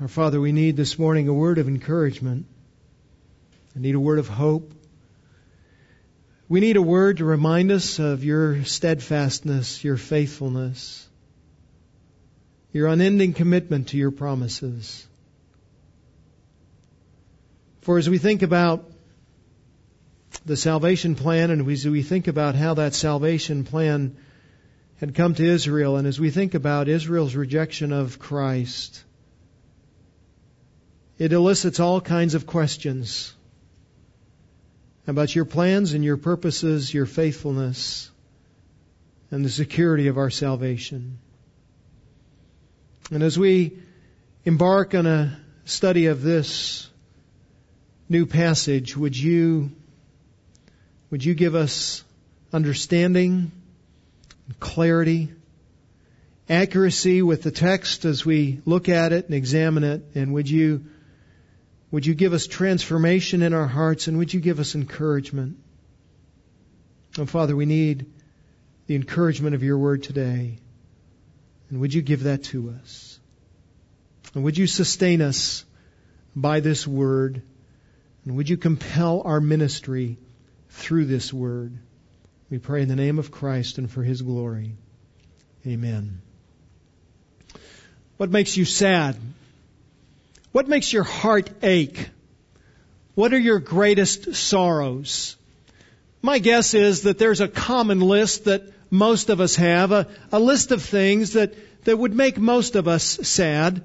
Our Father, we need this morning a word of encouragement. I need a word of hope. We need a word to remind us of your steadfastness, your faithfulness, your unending commitment to your promises. For as we think about the salvation plan and as we think about how that salvation plan had come to Israel and as we think about Israel's rejection of Christ, it elicits all kinds of questions about your plans and your purposes, your faithfulness, and the security of our salvation. And as we embark on a study of this new passage, would you, would you give us understanding, clarity, accuracy with the text as we look at it and examine it, and would you would you give us transformation in our hearts and would you give us encouragement? Oh, Father, we need the encouragement of your word today. And would you give that to us? And would you sustain us by this word? And would you compel our ministry through this word? We pray in the name of Christ and for his glory. Amen. What makes you sad? What makes your heart ache? What are your greatest sorrows? My guess is that there's a common list that most of us have, a, a list of things that, that would make most of us sad.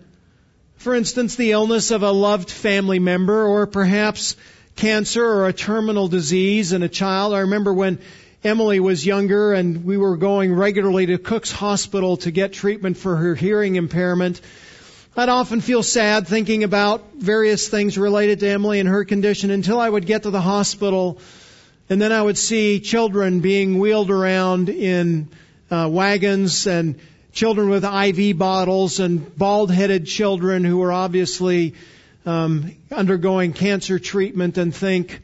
For instance, the illness of a loved family member, or perhaps cancer or a terminal disease in a child. I remember when Emily was younger and we were going regularly to Cook's Hospital to get treatment for her hearing impairment. I'd often feel sad thinking about various things related to Emily and her condition until I would get to the hospital and then I would see children being wheeled around in uh, wagons and children with IV bottles and bald headed children who were obviously um, undergoing cancer treatment and think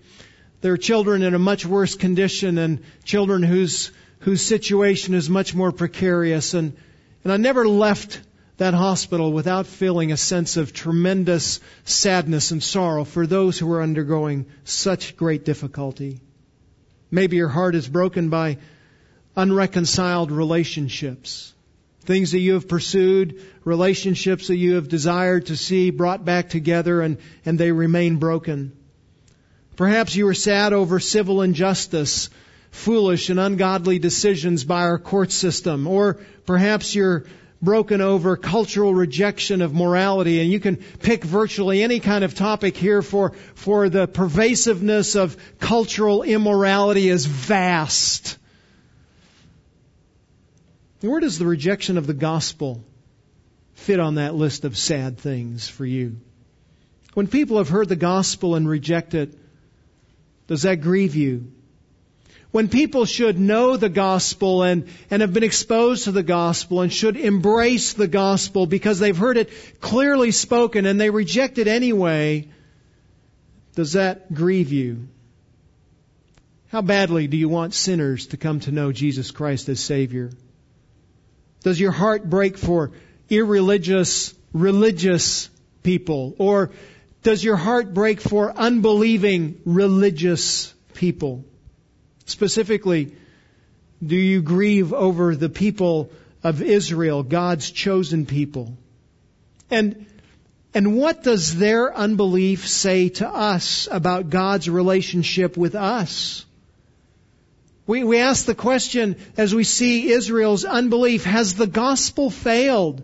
there are children in a much worse condition and children whose whose situation is much more precarious. And and I never left that hospital without feeling a sense of tremendous sadness and sorrow for those who are undergoing such great difficulty. Maybe your heart is broken by unreconciled relationships. Things that you have pursued, relationships that you have desired to see brought back together and, and they remain broken. Perhaps you are sad over civil injustice, foolish and ungodly decisions by our court system, or perhaps you're broken over cultural rejection of morality, and you can pick virtually any kind of topic here for, for the pervasiveness of cultural immorality is vast. Where does the rejection of the gospel fit on that list of sad things for you? When people have heard the gospel and reject it, does that grieve you? When people should know the gospel and, and have been exposed to the gospel and should embrace the gospel because they've heard it clearly spoken and they reject it anyway, does that grieve you? How badly do you want sinners to come to know Jesus Christ as Savior? Does your heart break for irreligious, religious people? Or does your heart break for unbelieving, religious people? Specifically, do you grieve over the people of Israel, God's chosen people? And, and what does their unbelief say to us about God's relationship with us? We, we ask the question as we see Israel's unbelief, has the gospel failed?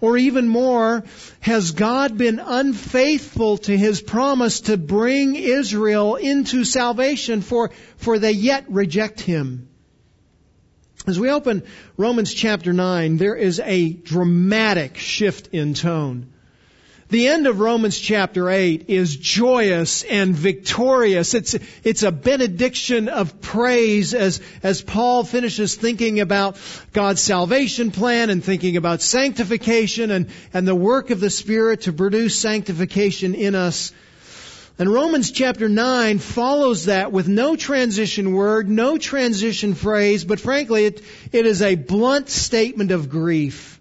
Or even more, has God been unfaithful to his promise to bring Israel into salvation for, for they yet reject him? As we open Romans chapter 9, there is a dramatic shift in tone. The end of Romans chapter 8 is joyous and victorious. It's, it's a benediction of praise as, as Paul finishes thinking about God's salvation plan and thinking about sanctification and, and the work of the Spirit to produce sanctification in us. And Romans chapter 9 follows that with no transition word, no transition phrase, but frankly, it, it is a blunt statement of grief.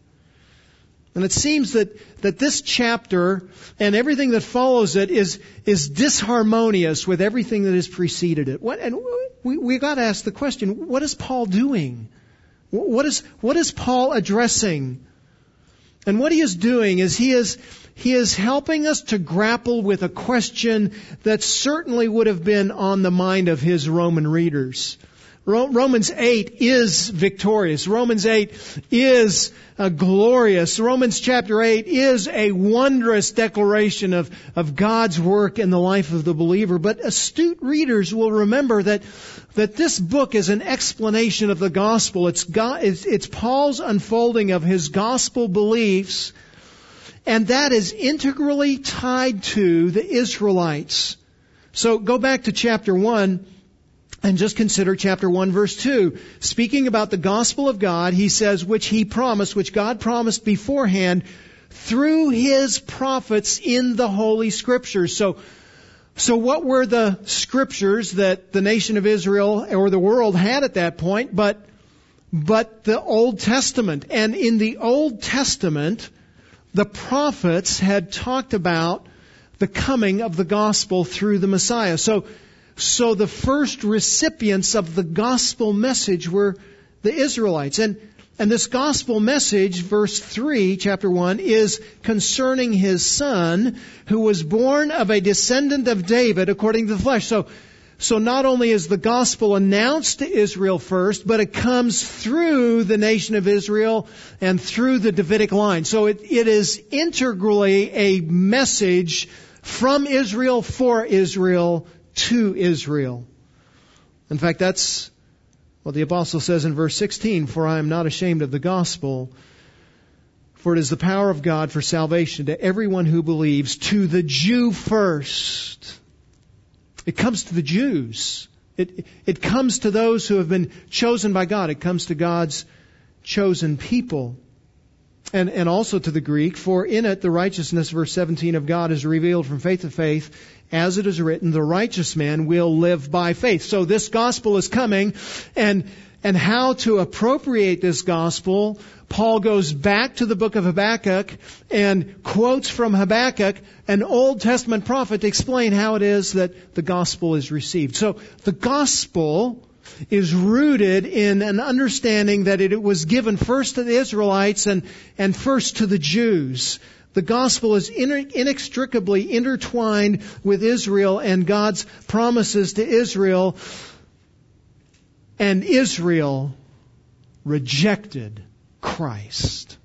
And it seems that, that this chapter and everything that follows it is, is disharmonious with everything that has preceded it. What, and we, we got to ask the question, what is Paul doing? What is, what is Paul addressing? And what he is doing is he is, he is helping us to grapple with a question that certainly would have been on the mind of his Roman readers. Romans 8 is victorious. Romans 8 is uh, glorious. Romans chapter 8 is a wondrous declaration of, of God's work in the life of the believer. But astute readers will remember that, that this book is an explanation of the gospel. It's, God, it's, it's Paul's unfolding of his gospel beliefs, and that is integrally tied to the Israelites. So go back to chapter 1 and just consider chapter 1 verse 2. Speaking about the gospel of God, he says, which he promised, which God promised beforehand through his prophets in the Holy Scriptures. So, so what were the scriptures that the nation of Israel or the world had at that point but, but the Old Testament? And in the Old Testament, the prophets had talked about the coming of the gospel through the Messiah. So, so the first recipients of the gospel message were the Israelites. And, and this gospel message, verse 3, chapter 1, is concerning his son who was born of a descendant of David according to the flesh. So, so not only is the gospel announced to Israel first, but it comes through the nation of Israel and through the Davidic line. So it, it is integrally a message from Israel for Israel to Israel. In fact, that's what the apostle says in verse 16, for I am not ashamed of the gospel, for it is the power of God for salvation to everyone who believes, to the Jew first. It comes to the Jews. It, it comes to those who have been chosen by God. It comes to God's chosen people. And, and also to the Greek, for in it the righteousness, verse 17, of God is revealed from faith to faith, as it is written, the righteous man will live by faith. So this gospel is coming, and, and how to appropriate this gospel, Paul goes back to the book of Habakkuk and quotes from Habakkuk, an Old Testament prophet, to explain how it is that the gospel is received. So the gospel is rooted in an understanding that it was given first to the Israelites and, and first to the Jews. The gospel is inextricably intertwined with Israel and God's promises to Israel. And Israel rejected Christ.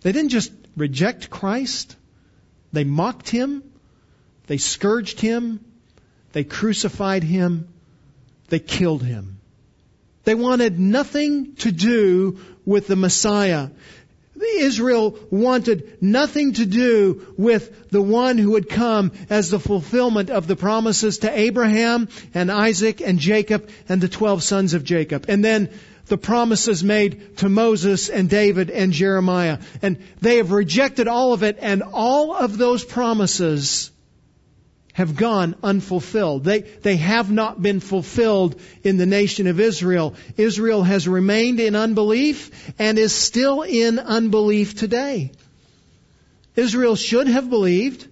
They didn't just reject Christ, they mocked him, they scourged him, they crucified him, they killed him. They wanted nothing to do with the Messiah. Israel wanted nothing to do with the one who would come as the fulfillment of the promises to Abraham and Isaac and Jacob and the twelve sons of Jacob. And then the promises made to Moses and David and Jeremiah. And they have rejected all of it and all of those promises have gone unfulfilled. They, they have not been fulfilled in the nation of Israel. Israel has remained in unbelief and is still in unbelief today. Israel should have believed.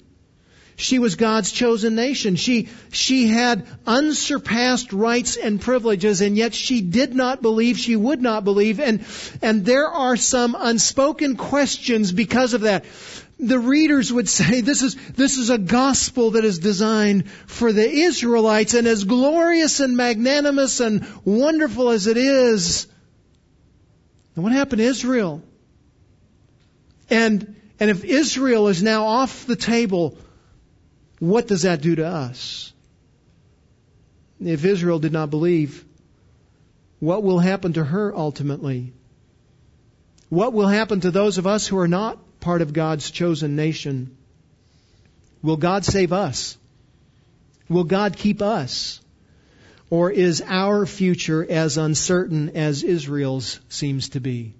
She was God's chosen nation. She, she had unsurpassed rights and privileges, and yet she did not believe, she would not believe, and, and there are some unspoken questions because of that the readers would say this is, this is a gospel that is designed for the Israelites and as glorious and magnanimous and wonderful as it is. And what happened to Israel? And, and if Israel is now off the table, what does that do to us? If Israel did not believe, what will happen to her ultimately? What will happen to those of us who are not part of God's chosen nation. Will God save us? Will God keep us? Or is our future as uncertain as Israel's seems to be?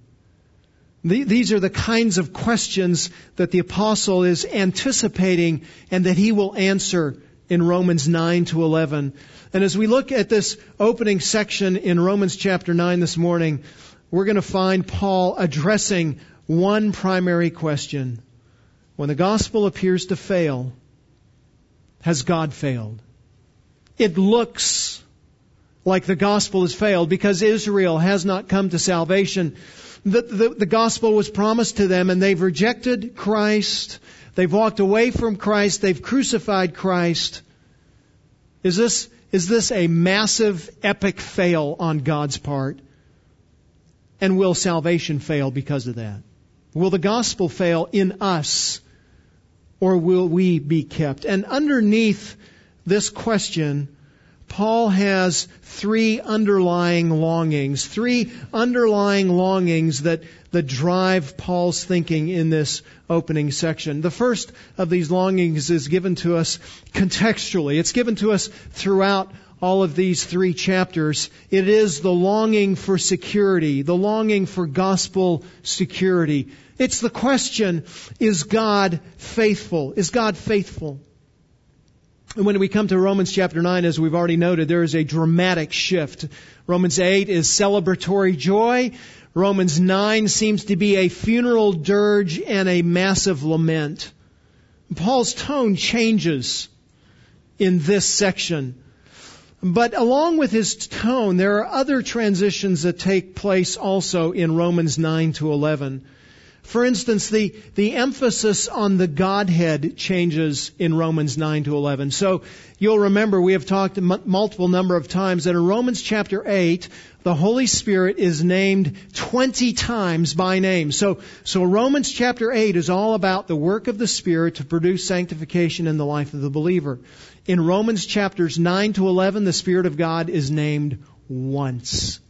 These are the kinds of questions that the apostle is anticipating and that he will answer in Romans 9 to 11. And as we look at this opening section in Romans chapter 9 this morning, we're going to find Paul addressing one primary question. When the gospel appears to fail, has God failed? It looks like the gospel has failed because Israel has not come to salvation. The, the, the, gospel was promised to them and they've rejected Christ. They've walked away from Christ. They've crucified Christ. Is this, is this a massive, epic fail on God's part? And will salvation fail because of that? Will the gospel fail in us? Or will we be kept? And underneath this question, Paul has three underlying longings, three underlying longings that, that drive Paul's thinking in this opening section. The first of these longings is given to us contextually. It's given to us throughout all of these three chapters. It is the longing for security, the longing for gospel security. It's the question, is God faithful? Is God faithful? And when we come to Romans chapter 9, as we've already noted, there is a dramatic shift. Romans 8 is celebratory joy. Romans 9 seems to be a funeral dirge and a massive lament. Paul's tone changes in this section. But along with his tone, there are other transitions that take place also in Romans 9 to 11. For instance, the, the emphasis on the Godhead changes in Romans 9 to 11. So you'll remember we have talked m- multiple number of times that in Romans chapter 8, the Holy Spirit is named 20 times by name. So, so Romans chapter 8 is all about the work of the Spirit to produce sanctification in the life of the believer. In Romans chapters 9 to 11, the Spirit of God is named once.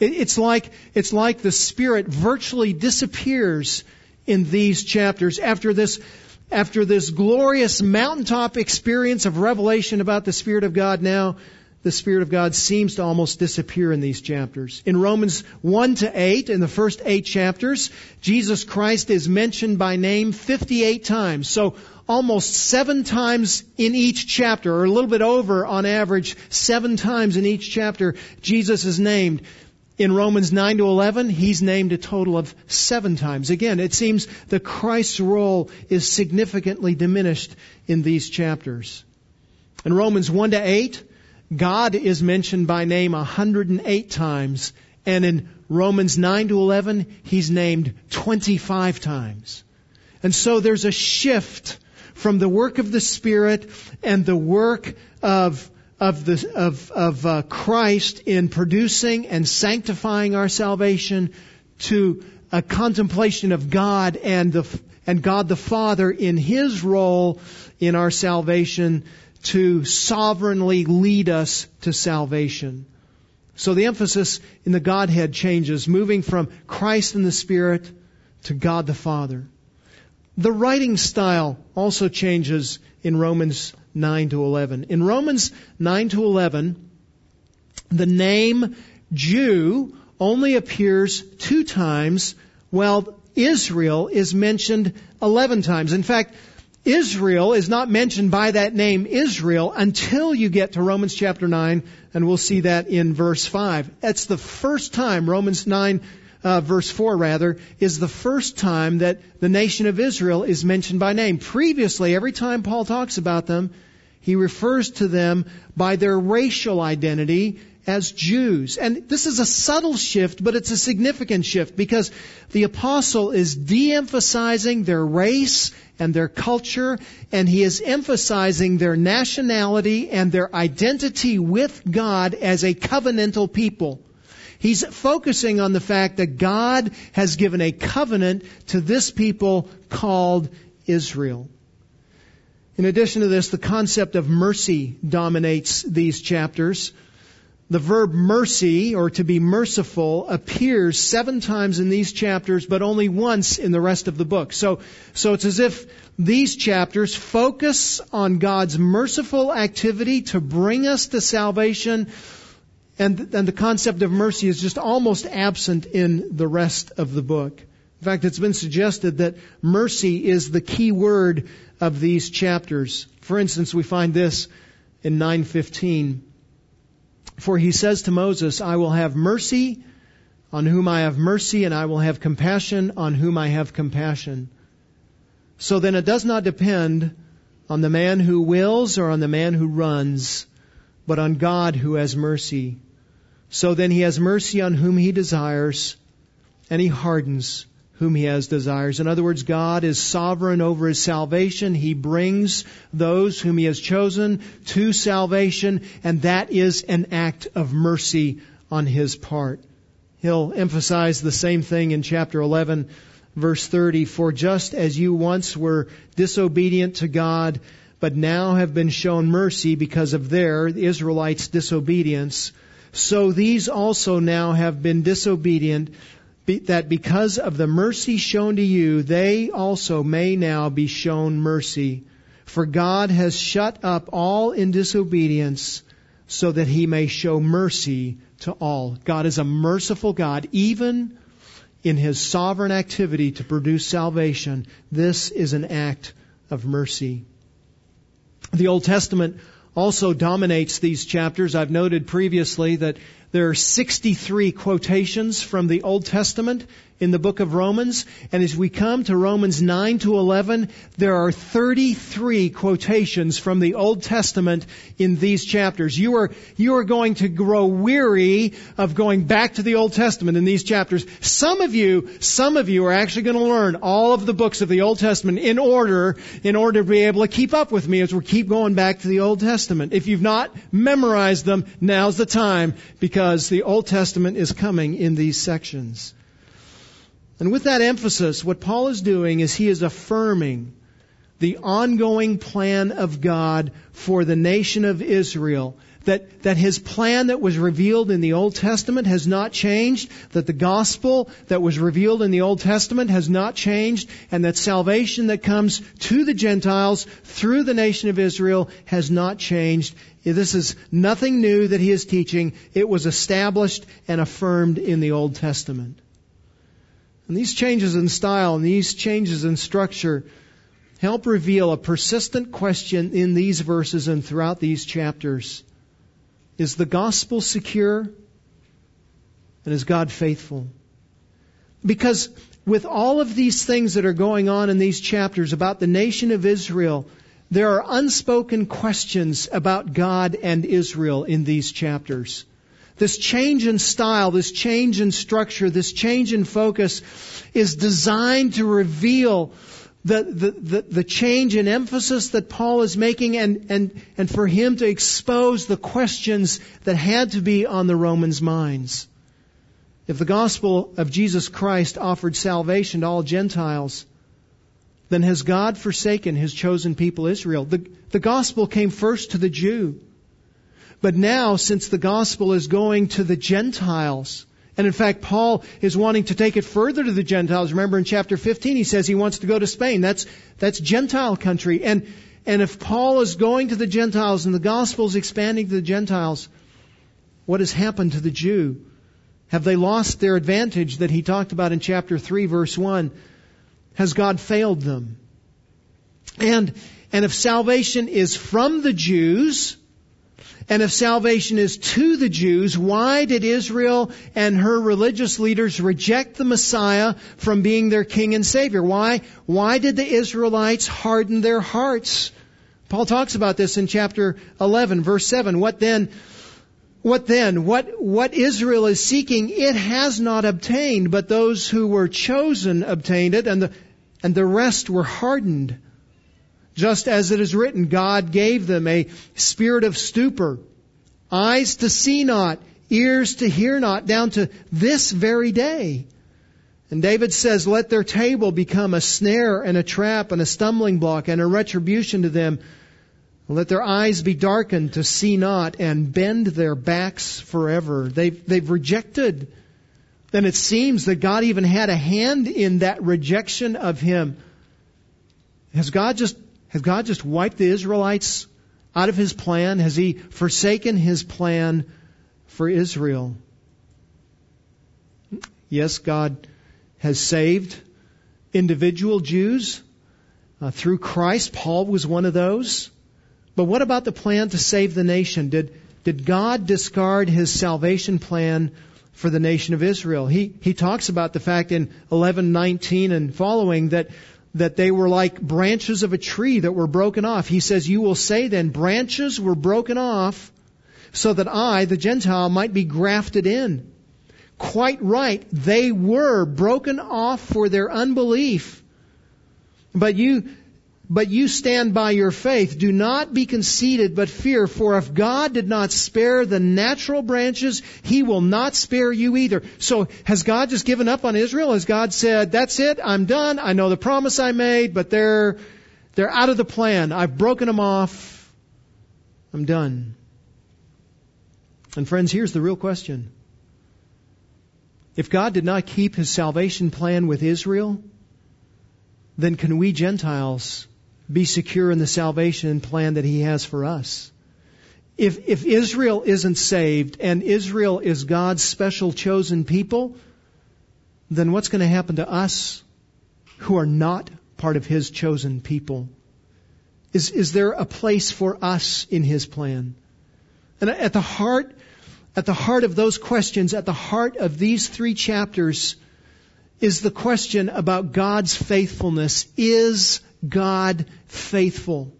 It's like, it's like the Spirit virtually disappears in these chapters after this, after this glorious mountaintop experience of revelation about the Spirit of God now, the Spirit of God seems to almost disappear in these chapters. In Romans 1 to 8, in the first eight chapters, Jesus Christ is mentioned by name 58 times. So almost seven times in each chapter, or a little bit over on average, seven times in each chapter, Jesus is named. In Romans 9 to 11, he's named a total of seven times. Again, it seems that Christ's role is significantly diminished in these chapters. In Romans 1 to 8, God is mentioned by name 108 times, and in Romans 9 to 11, he's named 25 times. And so there's a shift from the work of the Spirit and the work of of, the, of, of uh, Christ in producing and sanctifying our salvation to a contemplation of God and the, and God the Father in His role in our salvation to sovereignly lead us to salvation. So the emphasis in the Godhead changes, moving from Christ and the Spirit to God the Father. The writing style also changes in Romans 9 to 11. In Romans 9 to 11, the name Jew only appears two times, while Israel is mentioned 11 times. In fact, Israel is not mentioned by that name Israel until you get to Romans chapter 9, and we'll see that in verse 5. That's the first time Romans 9 uh, verse 4 rather, is the first time that the nation of Israel is mentioned by name. Previously, every time Paul talks about them, he refers to them by their racial identity as Jews. And this is a subtle shift, but it's a significant shift because the apostle is de-emphasizing their race and their culture, and he is emphasizing their nationality and their identity with God as a covenantal people. He's focusing on the fact that God has given a covenant to this people called Israel. In addition to this, the concept of mercy dominates these chapters. The verb mercy, or to be merciful, appears seven times in these chapters, but only once in the rest of the book. So, so it's as if these chapters focus on God's merciful activity to bring us to salvation and, and the concept of mercy is just almost absent in the rest of the book. In fact, it's been suggested that mercy is the key word of these chapters. For instance, we find this in 915. For he says to Moses, I will have mercy on whom I have mercy, and I will have compassion on whom I have compassion. So then it does not depend on the man who wills or on the man who runs, but on God who has mercy. So then he has mercy on whom he desires, and he hardens whom he has desires. In other words, God is sovereign over his salvation. He brings those whom he has chosen to salvation, and that is an act of mercy on his part. He'll emphasize the same thing in chapter 11, verse 30. For just as you once were disobedient to God, but now have been shown mercy because of their, the Israelites' disobedience, so these also now have been disobedient that because of the mercy shown to you, they also may now be shown mercy. For God has shut up all in disobedience so that he may show mercy to all. God is a merciful God, even in his sovereign activity to produce salvation. This is an act of mercy. The Old Testament also dominates these chapters. I've noted previously that there are 63 quotations from the Old Testament in the book of Romans. And as we come to Romans 9 to 11, there are 33 quotations from the Old Testament in these chapters. You are, you are going to grow weary of going back to the Old Testament in these chapters. Some of you, some of you are actually going to learn all of the books of the Old Testament in order, in order to be able to keep up with me as we keep going back to the Old Testament. If you've not memorized them, now's the time because because the Old Testament is coming in these sections. And with that emphasis, what Paul is doing is he is affirming the ongoing plan of God for the nation of Israel. That, that his plan that was revealed in the Old Testament has not changed, that the gospel that was revealed in the Old Testament has not changed, and that salvation that comes to the Gentiles through the nation of Israel has not changed. This is nothing new that he is teaching. It was established and affirmed in the Old Testament. And these changes in style and these changes in structure help reveal a persistent question in these verses and throughout these chapters. Is the gospel secure? And is God faithful? Because with all of these things that are going on in these chapters about the nation of Israel, there are unspoken questions about God and Israel in these chapters. This change in style, this change in structure, this change in focus is designed to reveal the, the, the, change in emphasis that Paul is making and, and, and for him to expose the questions that had to be on the Romans' minds. If the gospel of Jesus Christ offered salvation to all Gentiles, then has God forsaken his chosen people Israel? The, the gospel came first to the Jew. But now, since the gospel is going to the Gentiles, and in fact, Paul is wanting to take it further to the Gentiles. Remember in chapter 15, he says he wants to go to Spain. That's, that's Gentile country. And, and if Paul is going to the Gentiles and the gospel is expanding to the Gentiles, what has happened to the Jew? Have they lost their advantage that he talked about in chapter 3 verse 1? Has God failed them? And, and if salvation is from the Jews, and if salvation is to the Jews, why did Israel and her religious leaders reject the Messiah from being their king and savior? Why, why did the Israelites harden their hearts? Paul talks about this in chapter 11 verse 7. What then, what then? What, what Israel is seeking, it has not obtained, but those who were chosen obtained it, and the, and the rest were hardened. Just as it is written, God gave them a spirit of stupor, eyes to see not, ears to hear not, down to this very day. And David says, let their table become a snare and a trap and a stumbling block and a retribution to them let their eyes be darkened to see not and bend their backs forever. They've, they've rejected. Then it seems that God even had a hand in that rejection of him. Has God just, has God just wiped the Israelites out of his plan? Has he forsaken his plan for Israel? Yes, God has saved individual Jews uh, through Christ. Paul was one of those. But what about the plan to save the nation? Did, did God discard his salvation plan for the nation of Israel. He, he talks about the fact in 11:19 and following that that they were like branches of a tree that were broken off. He says, "You will say then, branches were broken off so that I, the Gentile, might be grafted in." Quite right. They were broken off for their unbelief. But you but you stand by your faith. Do not be conceited, but fear, for if God did not spare the natural branches, He will not spare you either. So, has God just given up on Israel? Has God said, that's it, I'm done, I know the promise I made, but they're, they're out of the plan. I've broken them off. I'm done. And friends, here's the real question. If God did not keep His salvation plan with Israel, then can we Gentiles be secure in the salvation plan that He has for us. If, if Israel isn't saved and Israel is God's special chosen people, then what's going to happen to us who are not part of His chosen people? Is, is there a place for us in His plan? And at the heart, at the heart of those questions, at the heart of these three chapters, is the question about God's faithfulness. Is God faithful?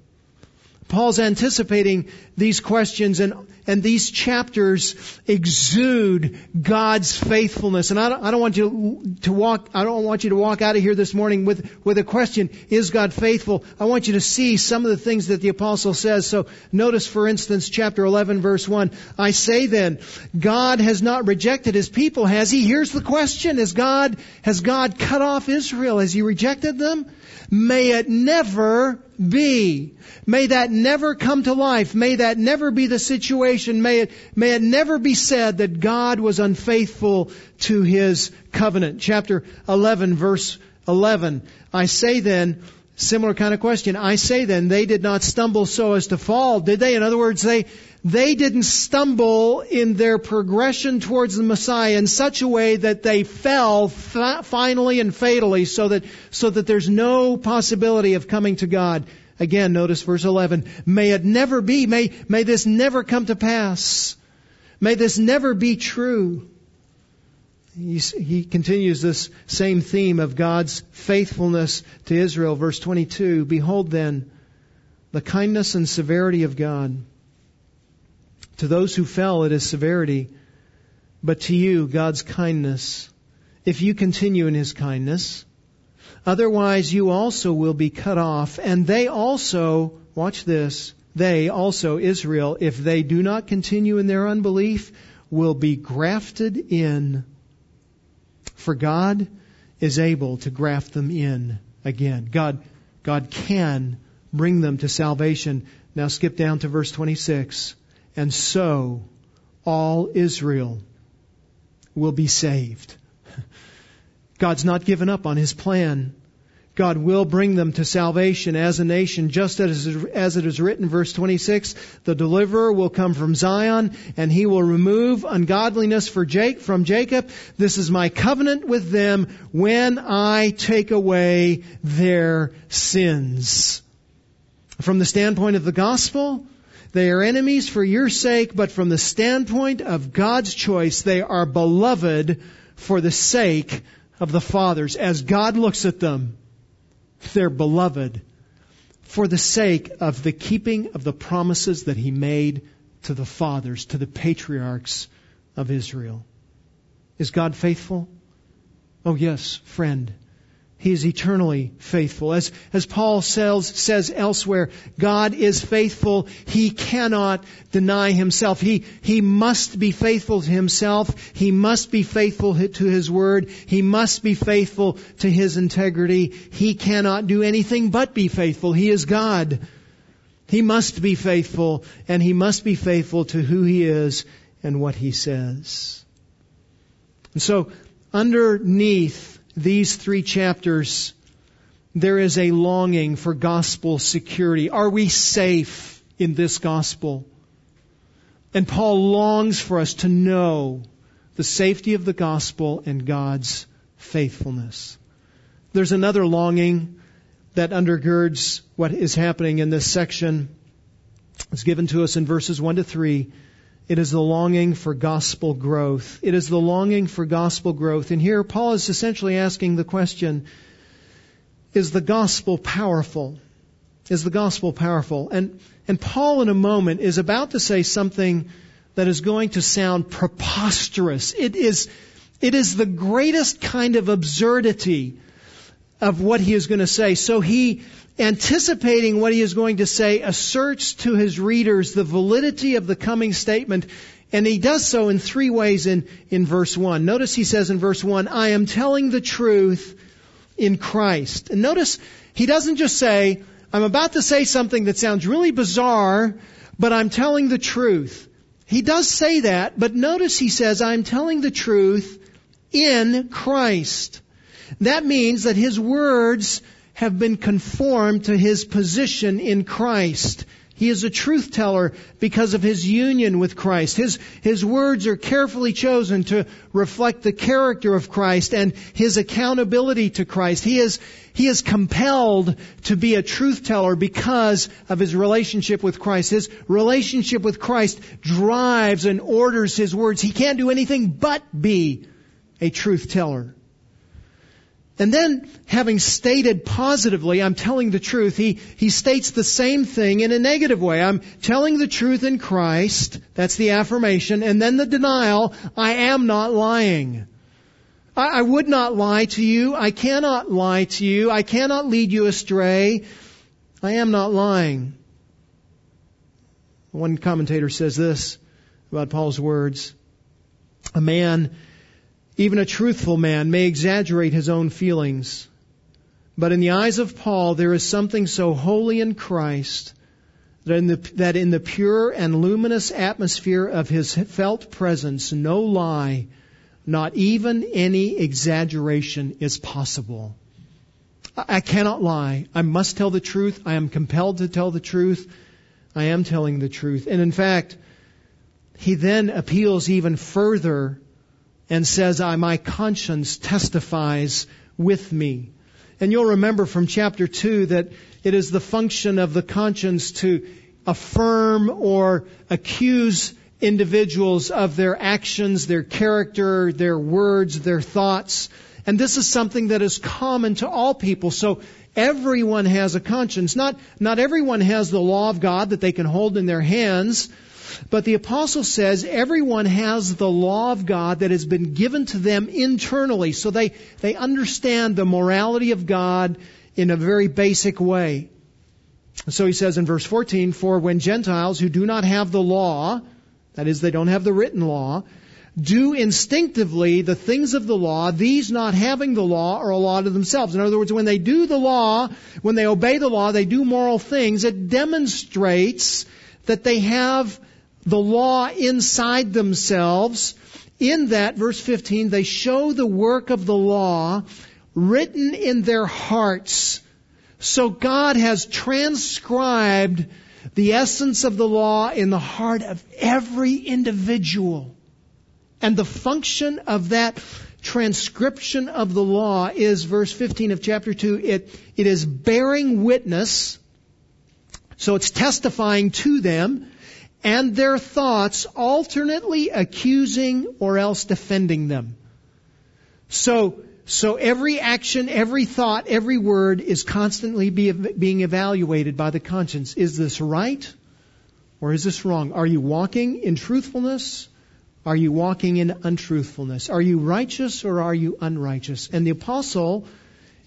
Paul's anticipating these questions and, and these chapters exude God's faithfulness. And I don't, I don't want you to walk, I don't want you to walk out of here this morning with, with a question, is God faithful? I want you to see some of the things that the apostle says. So notice, for instance, chapter 11 verse 1. I say then, God has not rejected his people, has he? Here's the question. Has God, has God cut off Israel? Has he rejected them? May it never be. May that never come to life. May that never be the situation. May it, may it never be said that God was unfaithful to His covenant. Chapter 11 verse 11. I say then, similar kind of question. I say then, they did not stumble so as to fall, did they? In other words, they, they didn't stumble in their progression towards the Messiah in such a way that they fell finally and fatally so that, so that there's no possibility of coming to God. Again, notice verse 11. May it never be. May, may this never come to pass. May this never be true. He, continues this same theme of God's faithfulness to Israel. Verse 22. Behold then the kindness and severity of God to those who fell, it is severity, but to you, God's kindness. If you continue in His kindness, otherwise you also will be cut off, and they also, watch this, they also, Israel, if they do not continue in their unbelief, will be grafted in. For God is able to graft them in again. God, God can bring them to salvation. Now skip down to verse 26 and so all Israel will be saved. God's not given up on his plan. God will bring them to salvation as a nation, just as, as it is written, verse 26, the deliverer will come from Zion, and he will remove ungodliness for Jake, from Jacob. This is my covenant with them when I take away their sins. From the standpoint of the gospel, they are enemies for your sake, but from the standpoint of God's choice, they are beloved for the sake of the fathers. As God looks at them, they're beloved for the sake of the keeping of the promises that He made to the fathers, to the patriarchs of Israel. Is God faithful? Oh yes, friend. He is eternally faithful. As, as Paul says, says elsewhere, God is faithful. He cannot deny himself. He, he must be faithful to himself. He must be faithful to his word. He must be faithful to his integrity. He cannot do anything but be faithful. He is God. He must be faithful, and he must be faithful to who he is and what he says. And so, underneath these three chapters, there is a longing for gospel security. Are we safe in this gospel? And Paul longs for us to know the safety of the gospel and God's faithfulness. There's another longing that undergirds what is happening in this section. It's given to us in verses 1 to 3. It is the longing for gospel growth. It is the longing for gospel growth. And here Paul is essentially asking the question, is the gospel powerful? Is the gospel powerful? And, and Paul in a moment is about to say something that is going to sound preposterous. It is, it is the greatest kind of absurdity of what he is going to say. So he, anticipating what he is going to say, asserts to his readers the validity of the coming statement. And he does so in three ways in, in verse 1. Notice he says in verse 1, I am telling the truth in Christ. And notice he doesn't just say, I'm about to say something that sounds really bizarre, but I'm telling the truth. He does say that, but notice he says, I'm telling the truth in Christ. That means that his words have been conformed to his position in Christ. He is a truth teller because of his union with Christ. His, his words are carefully chosen to reflect the character of Christ and his accountability to Christ. He is, he is compelled to be a truth teller because of his relationship with Christ. His relationship with Christ drives and orders his words. He can't do anything but be a truth teller. And then, having stated positively, I'm telling the truth, he, he states the same thing in a negative way. I'm telling the truth in Christ. That's the affirmation. And then the denial, I am not lying. I, I would not lie to you. I cannot lie to you. I cannot lead you astray. I am not lying. One commentator says this about Paul's words. A man even a truthful man may exaggerate his own feelings. But in the eyes of Paul, there is something so holy in Christ that in, the, that in the pure and luminous atmosphere of his felt presence, no lie, not even any exaggeration is possible. I cannot lie. I must tell the truth. I am compelled to tell the truth. I am telling the truth. And in fact, he then appeals even further and says, I, my conscience testifies with me. And you'll remember from chapter 2 that it is the function of the conscience to affirm or accuse individuals of their actions, their character, their words, their thoughts. And this is something that is common to all people. So everyone has a conscience. Not, not everyone has the law of God that they can hold in their hands, but the apostle says everyone has the law of God that has been given to them internally. So they, they understand the morality of God in a very basic way. So he says in verse 14, For when Gentiles who do not have the law, that is, they don't have the written law, do instinctively the things of the law, these not having the law are a law to themselves. In other words, when they do the law, when they obey the law, they do moral things, it demonstrates that they have the law inside themselves. In that, verse 15, they show the work of the law written in their hearts. So God has transcribed the essence of the law in the heart of every individual. And the function of that transcription of the law is verse 15 of chapter 2. It, it is bearing witness. So it's testifying to them and their thoughts alternately accusing or else defending them. So, so every action, every thought, every word is constantly be, being evaluated by the conscience. Is this right? Or is this wrong? Are you walking in truthfulness? Are you walking in untruthfulness? Are you righteous or are you unrighteous? And the apostle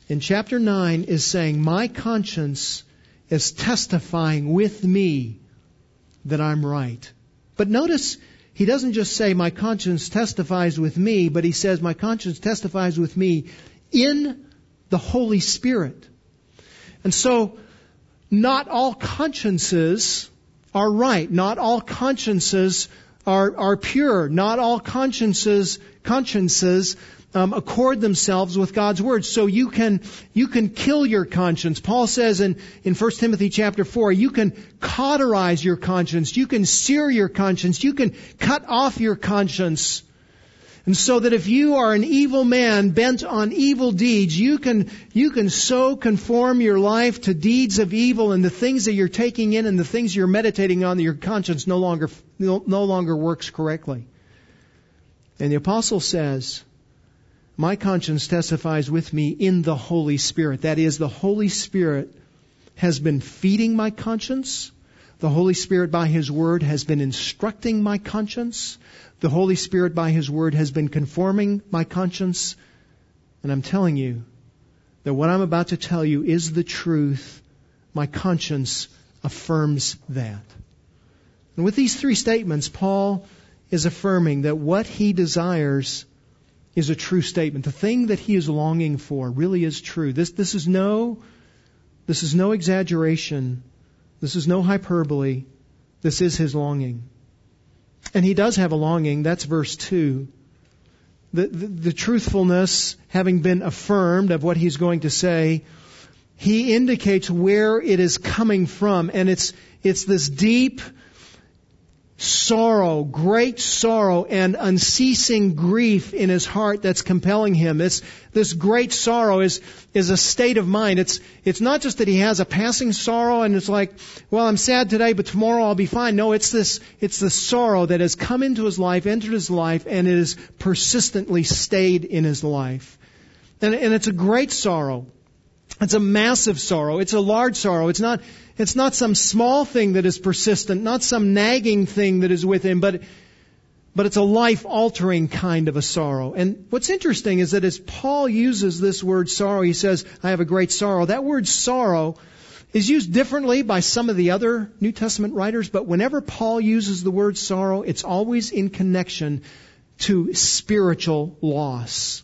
in chapter 9 is saying, My conscience is testifying with me that I'm right. But notice, he doesn't just say, my conscience testifies with me, but he says, my conscience testifies with me in the Holy Spirit. And so, not all consciences are right. Not all consciences are, are pure. Not all consciences, consciences um, accord themselves with God's word. So you can you can kill your conscience. Paul says in in 1 Timothy chapter 4, you can cauterize your conscience. You can sear your conscience. You can cut off your conscience. And so that if you are an evil man bent on evil deeds, you can, you can so conform your life to deeds of evil and the things that you're taking in and the things you're meditating on that your conscience no longer, no, no longer works correctly. And the apostle says, my conscience testifies with me in the Holy Spirit. That is, the Holy Spirit has been feeding my conscience. The Holy Spirit by His Word has been instructing my conscience. The Holy Spirit by His Word has been conforming my conscience. And I'm telling you that what I'm about to tell you is the truth. My conscience affirms that. And with these three statements, Paul is affirming that what he desires is a true statement. The thing that he is longing for really is true. This, this is no, this is no exaggeration. This is no hyperbole. This is his longing. And he does have a longing. That's verse 2. The, the, the, truthfulness having been affirmed of what he's going to say, he indicates where it is coming from. And it's, it's this deep, sorrow, great sorrow and unceasing grief in his heart that's compelling him. It's, this great sorrow is, is a state of mind. It's, it's not just that he has a passing sorrow and it's like, well, I'm sad today, but tomorrow I'll be fine. No, it's this, it's the sorrow that has come into his life, entered his life, and it has persistently stayed in his life. And, and it's a great sorrow. It's a massive sorrow. It's a large sorrow. It's not, it's not some small thing that is persistent, not some nagging thing that is with him, but, but it's a life altering kind of a sorrow. And what's interesting is that as Paul uses this word sorrow, he says, I have a great sorrow. That word sorrow is used differently by some of the other New Testament writers, but whenever Paul uses the word sorrow, it's always in connection to spiritual loss.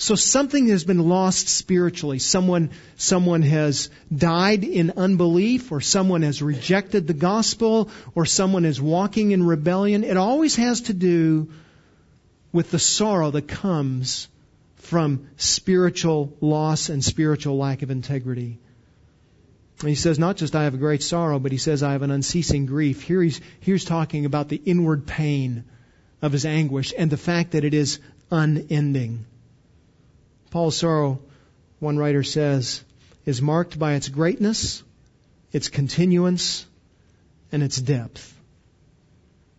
So something has been lost spiritually. Someone, someone has died in unbelief, or someone has rejected the gospel, or someone is walking in rebellion. It always has to do with the sorrow that comes from spiritual loss and spiritual lack of integrity. And he says, not just I have a great sorrow, but he says I have an unceasing grief. Here he's, here's talking about the inward pain of his anguish and the fact that it is unending. Paul's sorrow, one writer says, is marked by its greatness, its continuance, and its depth.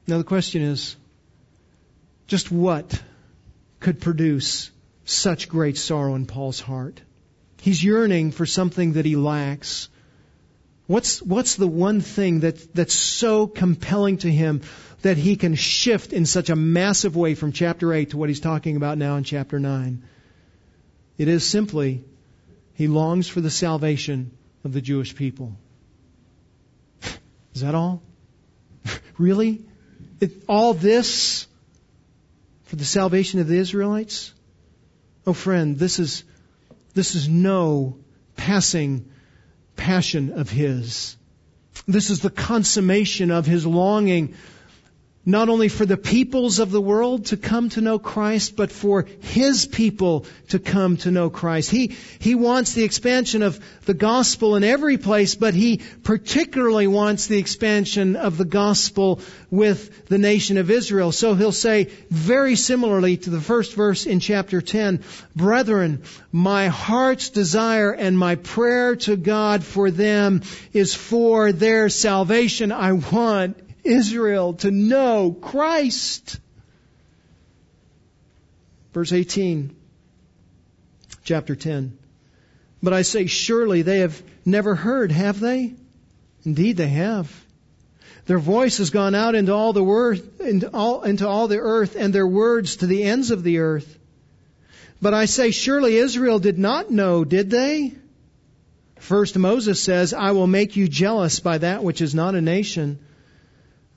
Now the question is, just what could produce such great sorrow in Paul's heart? He's yearning for something that he lacks. What's, what's the one thing that, that's so compelling to him that he can shift in such a massive way from chapter 8 to what he's talking about now in chapter 9? It is simply, he longs for the salvation of the Jewish people. Is that all? really? It, all this for the salvation of the Israelites? Oh friend, this is, this is no passing passion of his. This is the consummation of his longing not only for the peoples of the world to come to know Christ, but for His people to come to know Christ. He, He wants the expansion of the gospel in every place, but He particularly wants the expansion of the gospel with the nation of Israel. So He'll say very similarly to the first verse in chapter 10, Brethren, my heart's desire and my prayer to God for them is for their salvation. I want Israel to know Christ. Verse 18, chapter 10. But I say, surely they have never heard, have they? Indeed, they have. Their voice has gone out into all the earth, into all, into all the earth, and their words to the ends of the earth. But I say, surely Israel did not know, did they? First, Moses says, I will make you jealous by that which is not a nation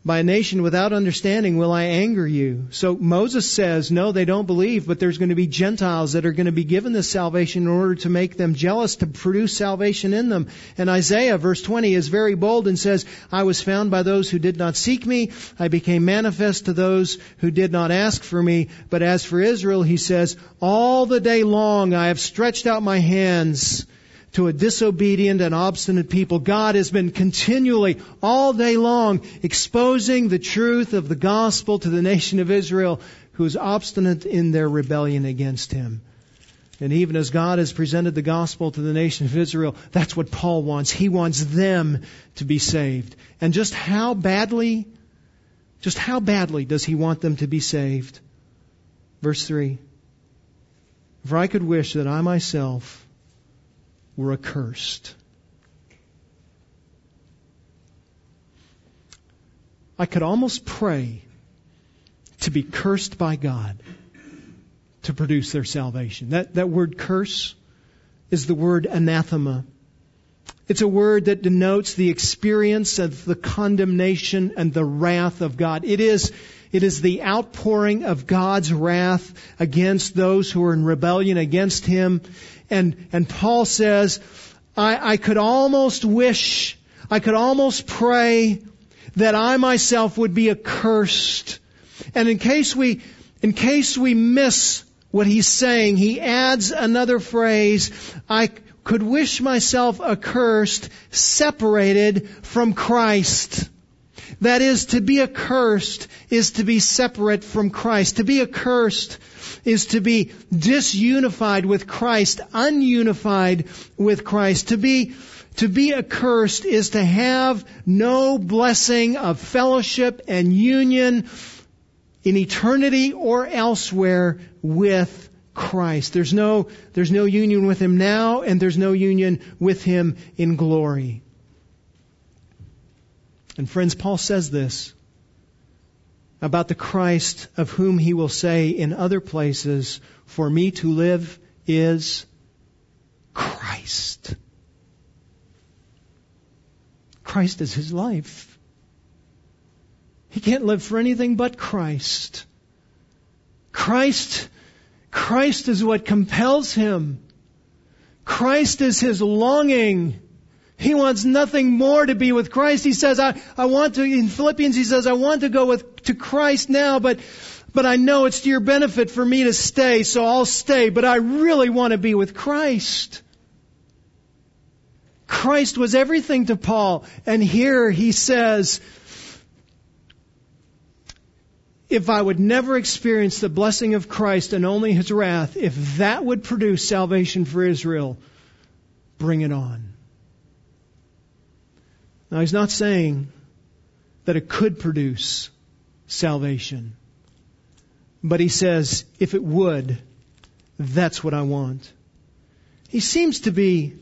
by a nation without understanding will I anger you. So Moses says, no, they don't believe, but there's going to be Gentiles that are going to be given this salvation in order to make them jealous, to produce salvation in them. And Isaiah, verse 20, is very bold and says, I was found by those who did not seek me. I became manifest to those who did not ask for me. But as for Israel, he says, all the day long I have stretched out my hands to a disobedient and obstinate people. God has been continually, all day long, exposing the truth of the gospel to the nation of Israel. who is obstinate in their rebellion against him. And even as God has presented the gospel to the nation of Israel, that's what Paul wants. He wants them to be saved. And just how badly, just how badly does he want them to be saved? Verse 3. For I could wish that I myself were accursed. I could almost pray to be cursed by God to produce their salvation. That, that word curse is the word anathema. It's a word that denotes the experience of the condemnation and the wrath of God. It is, it is the outpouring of God's wrath against those who are in rebellion against Him. And, and Paul says, I, I could almost wish, I could almost pray that I myself would be accursed. And in case we, in case we miss what he's saying, he adds another phrase, I could wish myself accursed, separated from Christ. That is, to be accursed is to be separate from Christ. To be accursed is to be disunified with Christ, ununified with Christ. To be to be accursed is to have no blessing of fellowship and union in eternity or elsewhere with Christ. There's no, there's no union with Him now, and there's no union with Him in glory. And friends, Paul says this about the Christ of whom he will say in other places, For me to live is Christ. Christ is his life. He can't live for anything but Christ. Christ, Christ is what compels him. Christ is his longing. He wants nothing more to be with Christ. He says, I, I want to, in Philippians, he says, I want to go with, to Christ now, but, but I know it's to your benefit for me to stay, so I'll stay, but I really want to be with Christ. Christ was everything to Paul. And here he says, if I would never experience the blessing of Christ and only his wrath, if that would produce salvation for Israel, bring it on. Now, he's not saying that it could produce salvation, but he says, if it would, that's what I want. He seems to be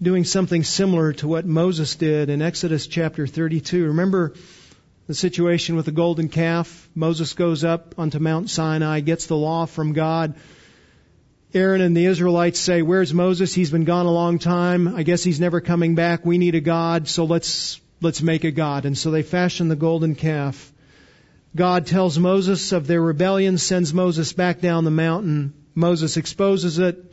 doing something similar to what Moses did in Exodus chapter 32. Remember the situation with the golden calf? Moses goes up onto Mount Sinai, gets the law from God. Aaron and the Israelites say, Where's Moses? He's been gone a long time. I guess he's never coming back. We need a God, so let's, let's make a God. And so they fashion the golden calf. God tells Moses of their rebellion, sends Moses back down the mountain. Moses exposes it.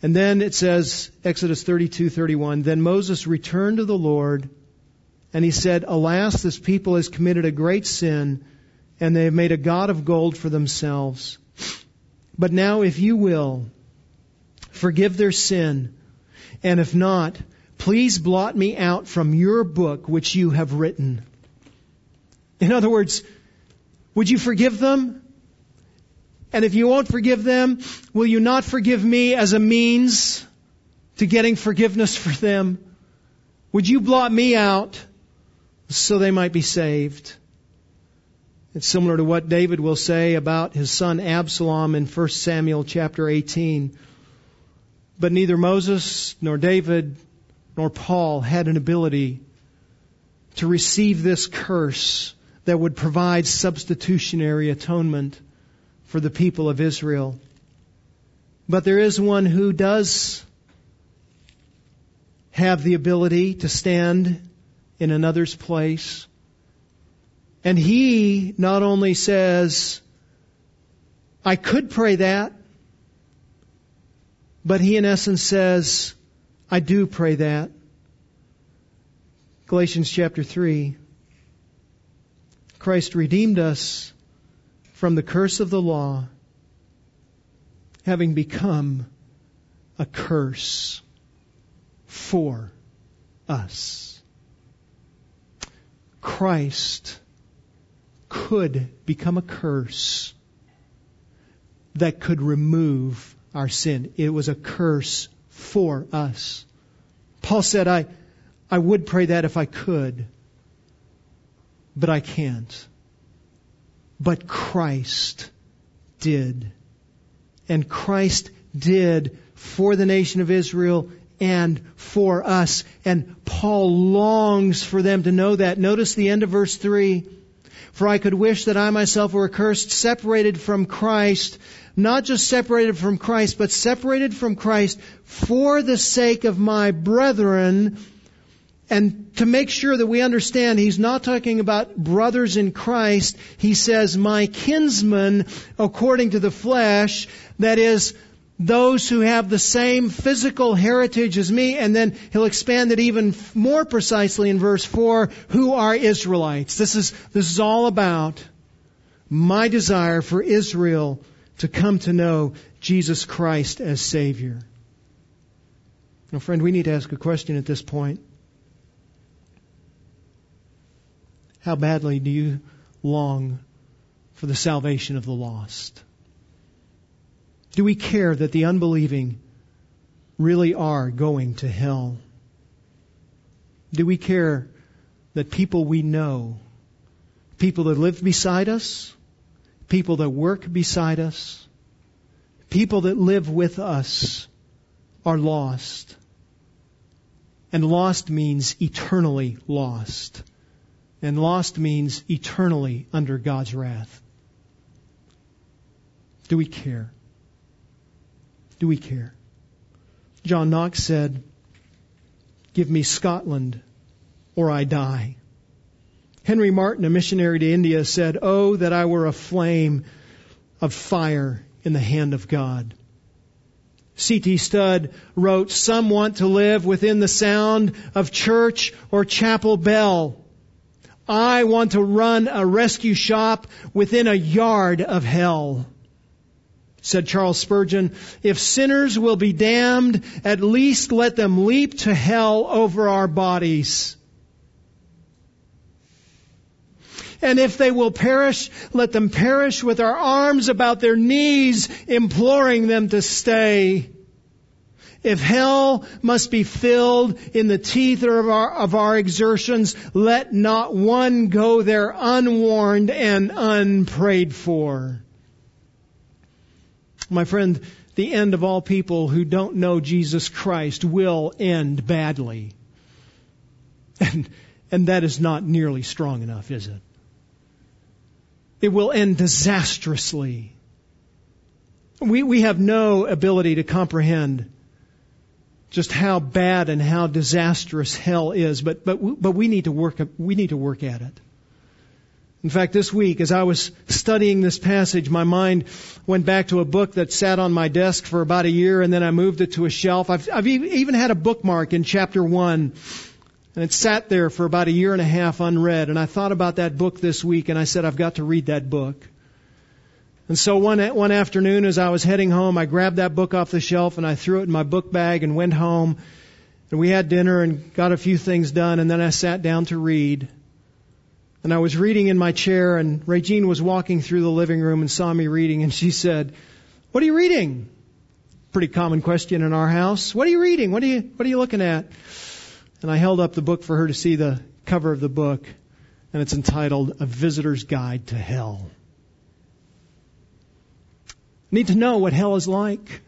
And then it says, Exodus 32:31, then Moses returned to the Lord and he said, "Alas, this people has committed a great sin and they have made a god of gold for themselves. But now if you will, forgive their sin, and if not, please blot me out from your book which you have written." In other words, would you forgive them? And if you won't forgive them, will you not forgive me as a means to getting forgiveness for them? Would you blot me out so they might be saved? It's similar to what David will say about his son Absalom in 1 Samuel chapter 18. But neither Moses nor David nor Paul had an ability to receive this curse that would provide substitutionary atonement for the people of Israel. But there is one who does have the ability to stand in another's place. And he not only says, I could pray that, but he in essence says, I do pray that. Galatians chapter 3. Christ redeemed us from the curse of the law, having become a curse for us. Christ, could become a curse that could remove our sin. It was a curse for us. Paul said, I, I would pray that if I could, but I can't. But Christ did. And Christ did for the nation of Israel and for us. And Paul longs for them to know that. Notice the end of verse 3. For I could wish that I myself were accursed, separated from Christ, not just separated from Christ, but separated from Christ for the sake of my brethren. And to make sure that we understand, he's not talking about brothers in Christ. He says, my kinsmen according to the flesh, that is, those who have the same physical heritage as me, and then he'll expand it even more precisely in verse 4, who are Israelites. This is, this is all about my desire for Israel to come to know Jesus Christ as Savior. Now, friend, we need to ask a question at this point. How badly do you long for the salvation of the lost? Do we care that the unbelieving really are going to hell? Do we care that people we know, people that live beside us, people that work beside us, people that live with us are lost? And lost means eternally lost. And lost means eternally under God's wrath. Do we care? Do we care? John Knox said, Give me Scotland or I die. Henry Martyn, a missionary to India, said, Oh, that I were a flame of fire in the hand of God. C.T. Studd wrote, Some want to live within the sound of church or chapel bell. I want to run a rescue shop within a yard of hell. Said Charles Spurgeon, if sinners will be damned, at least let them leap to hell over our bodies. And if they will perish, let them perish with our arms about their knees, imploring them to stay. If hell must be filled in the teeth of our, of our exertions, let not one go there unwarned and unprayed for. My friend, the end of all people who don't know Jesus Christ will end badly. And, and that is not nearly strong enough, is it? It will end disastrously. We, we have no ability to comprehend just how bad and how disastrous hell is, but, but, but we need to work, we need to work at it. In fact, this week, as I was studying this passage, my mind went back to a book that sat on my desk for about a year, and then I moved it to a shelf. I've, I've even had a bookmark in chapter one, and it sat there for about a year and a half unread. And I thought about that book this week, and I said, I've got to read that book. And so one, one afternoon as I was heading home, I grabbed that book off the shelf and I threw it in my book bag and went home. And we had dinner and got a few things done and then I sat down to read. And I was reading in my chair and Regine was walking through the living room and saw me reading and she said, what are you reading? Pretty common question in our house. What are you reading? What are you, what are you looking at? And I held up the book for her to see the cover of the book and it's entitled A Visitor's Guide to Hell I need to know what hell is like.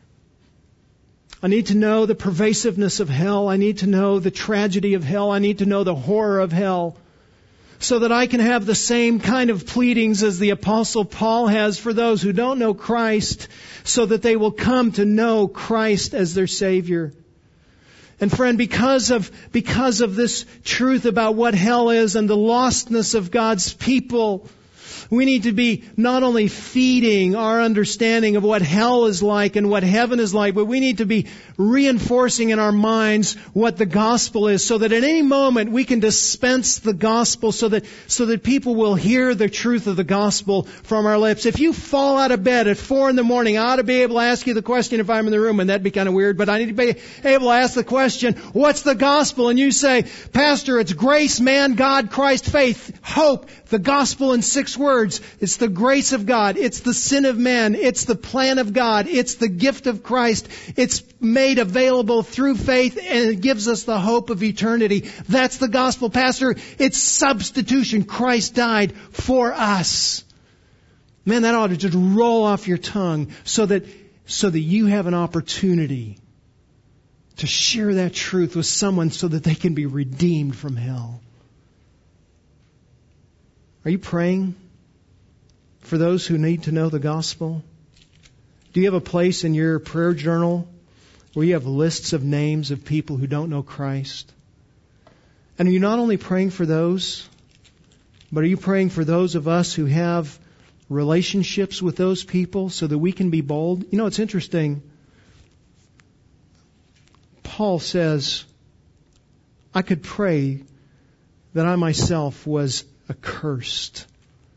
I need to know the pervasiveness of hell. I need to know the tragedy of hell. I need to know the horror of hell so that I can have the same kind of pleadings as the apostle Paul has for those who don't know Christ so that they will come to know Christ as their Savior. And friend, because of, because of this truth about what hell is and the lostness of God's people, we need to be not only feeding our understanding of what hell is like and what heaven is like, but we need to be reinforcing in our minds what the gospel is so that at any moment we can dispense the gospel so that, so that people will hear the truth of the gospel from our lips. If you fall out of bed at four in the morning, I ought to be able to ask you the question if I'm in the room, and that'd be kind of weird, but I need to be able to ask the question, what's the gospel? And you say, Pastor, it's grace, man, God, Christ, faith, hope, the gospel in six words. It's the grace of God. It's the sin of man. It's the plan of God. It's the gift of Christ. It's made available through faith and it gives us the hope of eternity. That's the gospel, Pastor. It's substitution. Christ died for us. Man, that ought to just roll off your tongue so that, so that you have an opportunity to share that truth with someone so that they can be redeemed from hell. Are you praying for those who need to know the gospel? Do you have a place in your prayer journal where you have lists of names of people who don't know Christ? And are you not only praying for those, but are you praying for those of us who have relationships with those people so that we can be bold? You know, it's interesting. Paul says, I could pray that I myself was accursed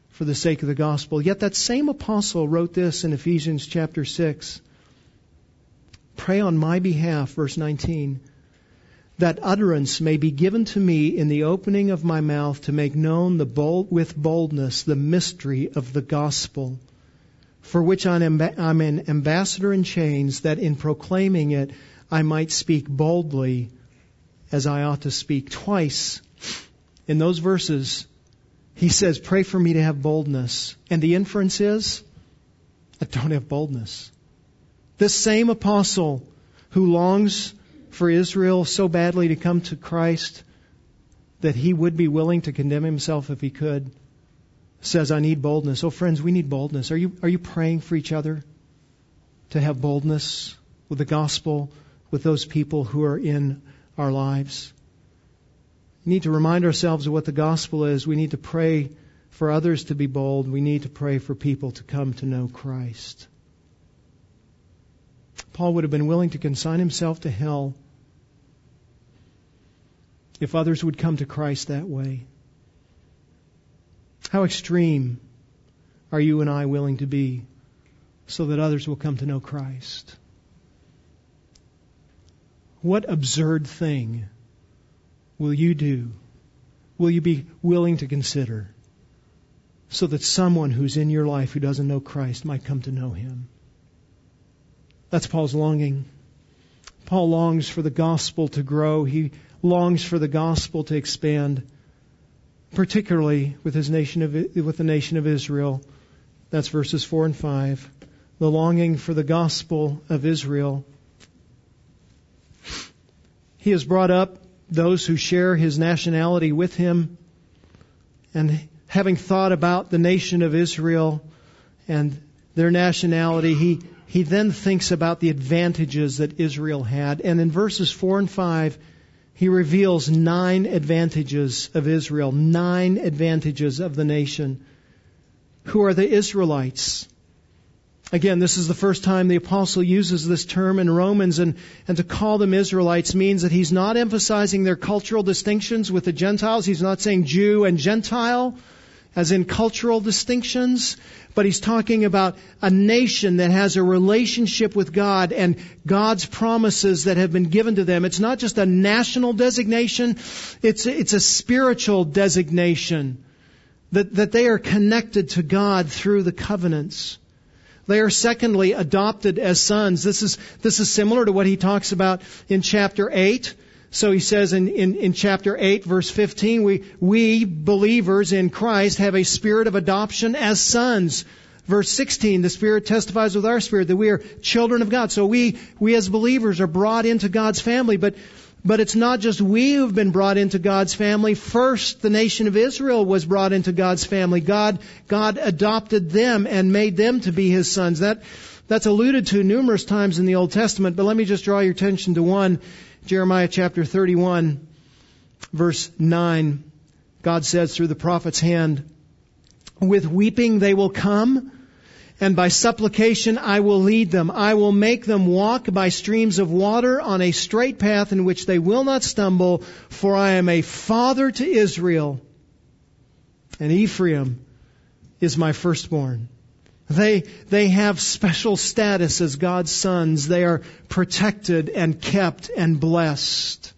for the sake of the gospel. Yet that same apostle wrote this in Ephesians chapter 6. Pray on my behalf, verse 19, that utterance may be given to me in the opening of my mouth to make known the bold, with boldness the mystery of the gospel, for which I'm an ambassador in chains, that in proclaiming it I might speak boldly as I ought to speak. Twice in those verses, he says, Pray for me to have boldness. And the inference is, I don't have boldness. This same apostle who longs for Israel so badly to come to Christ that he would be willing to condemn himself if he could, says, I need boldness. Oh, friends, we need boldness. Are you, are you praying for each other to have boldness with the gospel? with those people who are in our lives. We need to remind ourselves of what the gospel is. We need to pray for others to be bold. We need to pray for people to come to know Christ. Paul would have been willing to consign himself to hell if others would come to Christ that way. How extreme are you and I willing to be so that others will come to know Christ? What absurd thing will you do? Will you be willing to consider so that someone who's in your life who doesn't know Christ might come to know him? That's Paul's longing. Paul longs for the gospel to grow. He longs for the gospel to expand, particularly with his nation of, with the nation of Israel. That's verses four and five. The longing for the gospel of Israel he has brought up those who share his nationality with him. And having thought about the nation of Israel and their nationality, he, he then thinks about the advantages that Israel had. And in verses 4 and 5, he reveals nine advantages of Israel, nine advantages of the nation. Who are the Israelites? Again, this is the first time the apostle uses this term in Romans, and, and to call them Israelites means that he's not emphasizing their cultural distinctions with the Gentiles. He's not saying Jew and Gentile, as in cultural distinctions, but he's talking about a nation that has a relationship with God and God's promises that have been given to them. It's not just a national designation, it's, it's a spiritual designation that, that they are connected to God through the covenants. They are secondly adopted as sons. This is, this is similar to what he talks about in chapter 8. So he says in, in, in, chapter 8, verse 15, we, we believers in Christ have a spirit of adoption as sons. Verse 16, the Spirit testifies with our spirit that we are children of God. So we, we as believers are brought into God's family, but but it's not just we who've been brought into God's family. First, the nation of Israel was brought into God's family. God, God adopted them and made them to be His sons. That, that's alluded to numerous times in the Old Testament, but let me just draw your attention to one. Jeremiah chapter 31, verse 9. God says through the prophet's hand, with weeping they will come, and by supplication I will lead them. I will make them walk by streams of water on a straight path in which they will not stumble, for I am a father to Israel, and Ephraim is my firstborn. They, they have special status as God's sons. They are protected and kept and blessed.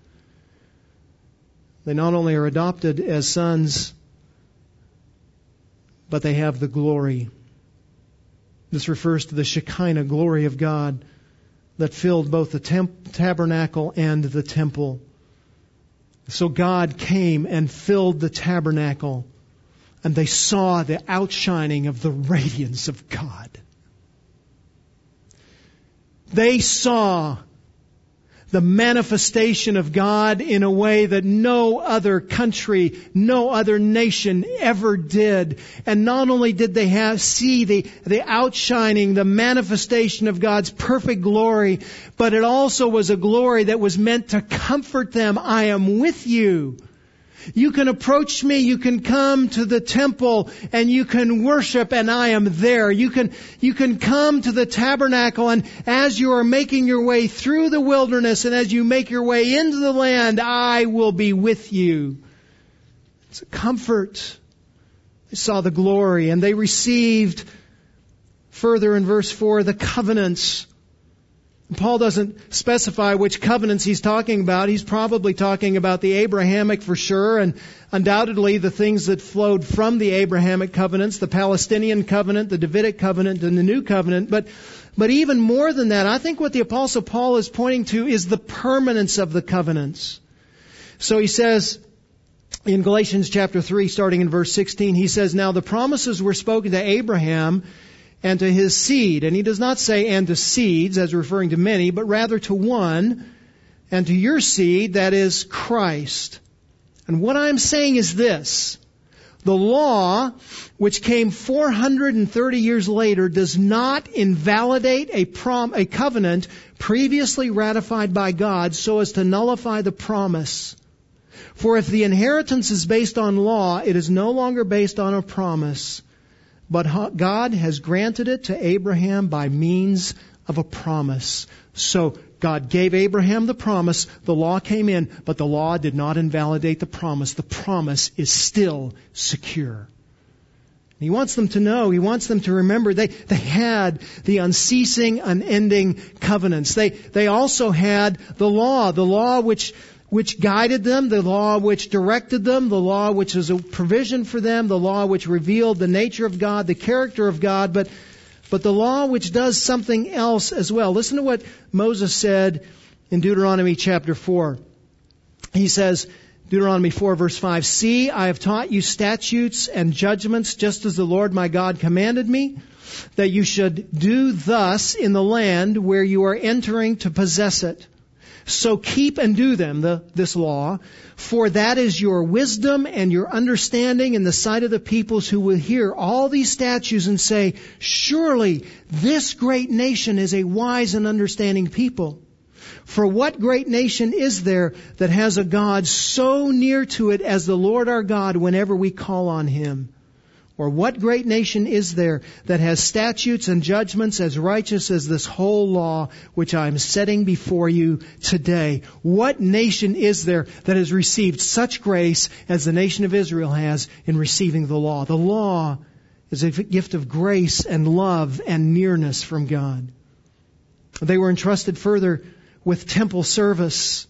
They not only are adopted as sons, but they have the glory. This refers to the Shekinah glory of God that filled both the temp- tabernacle and the temple. So God came and filled the tabernacle, and they saw the outshining of the radiance of God. They saw the manifestation of God in a way that no other country, no other nation ever did. And not only did they have, see the, the outshining, the manifestation of God's perfect glory, but it also was a glory that was meant to comfort them. I am with you. You can approach me, you can come to the temple and you can worship and I am there. You can, you can come to the tabernacle and as you are making your way through the wilderness and as you make your way into the land, I will be with you. It's a comfort. They saw the glory and they received further in verse 4 the covenants Paul doesn't specify which covenants he's talking about. He's probably talking about the Abrahamic for sure, and undoubtedly the things that flowed from the Abrahamic covenants, the Palestinian covenant, the Davidic covenant, and the New covenant. But, but even more than that, I think what the Apostle Paul is pointing to is the permanence of the covenants. So he says, in Galatians chapter 3, starting in verse 16, he says, Now the promises were spoken to Abraham and to his seed. And he does not say and to seeds as referring to many, but rather to one and to your seed, that is Christ. And what I'm saying is this. The law, which came 430 years later, does not invalidate a, prom, a covenant previously ratified by God so as to nullify the promise. For if the inheritance is based on law, it is no longer based on a promise but God has granted it to Abraham by means of a promise. So God gave Abraham the promise, the law came in, but the law did not invalidate the promise. The promise is still secure. He wants them to know, he wants them to remember they, they had the unceasing, unending covenants. They, they also had the law, the law which which guided them, the law which directed them, the law which was a provision for them, the law which revealed the nature of God, the character of God, but, but the law which does something else as well. Listen to what Moses said in Deuteronomy chapter 4. He says, Deuteronomy 4 verse 5, See, I have taught you statutes and judgments just as the Lord my God commanded me, that you should do thus in the land where you are entering to possess it so keep and do them, the, this law, for that is your wisdom and your understanding in the sight of the peoples who will hear all these statutes and say, surely this great nation is a wise and understanding people. For what great nation is there that has a God so near to it as the Lord our God whenever we call on Him? Or what great nation is there that has statutes and judgments as righteous as this whole law which I am setting before you today? What nation is there that has received such grace as the nation of Israel has in receiving the law? The law is a gift of grace and love and nearness from God. They were entrusted further with temple service.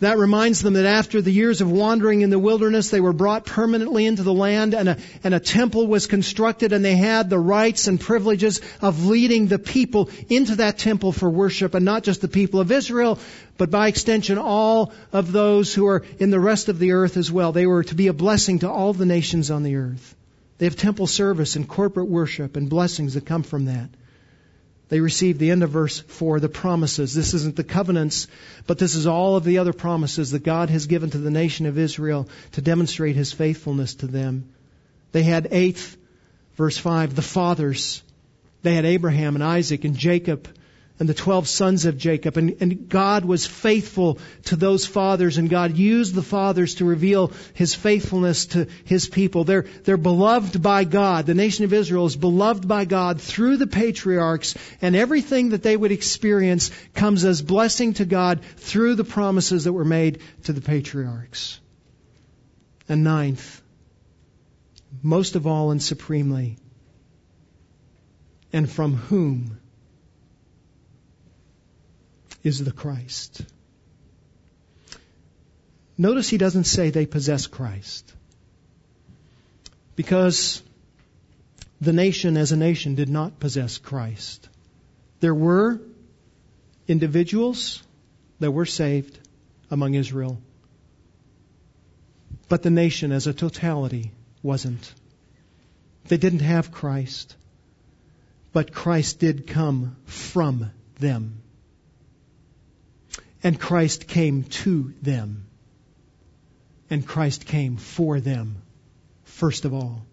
That reminds them that after the years of wandering in the wilderness, they were brought permanently into the land and a, and a temple was constructed and they had the rights and privileges of leading the people into that temple for worship and not just the people of Israel, but by extension all of those who are in the rest of the earth as well. They were to be a blessing to all the nations on the earth. They have temple service and corporate worship and blessings that come from that. They received the end of verse 4, the promises. This isn't the covenants, but this is all of the other promises that God has given to the nation of Israel to demonstrate his faithfulness to them. They had eighth, verse 5, the fathers. They had Abraham and Isaac and Jacob and the 12 sons of Jacob. And, and, God was faithful to those fathers, and God used the fathers to reveal His faithfulness to His people. They're, they're beloved by God. The nation of Israel is beloved by God through the patriarchs, and everything that they would experience comes as blessing to God through the promises that were made to the patriarchs. And ninth, most of all and supremely, and from whom is the Christ. Notice he doesn't say they possess Christ. Because the nation as a nation did not possess Christ. There were individuals that were saved among Israel, but the nation as a totality wasn't. They didn't have Christ, but Christ did come from them. And Christ came to them. And Christ came for them, first of all.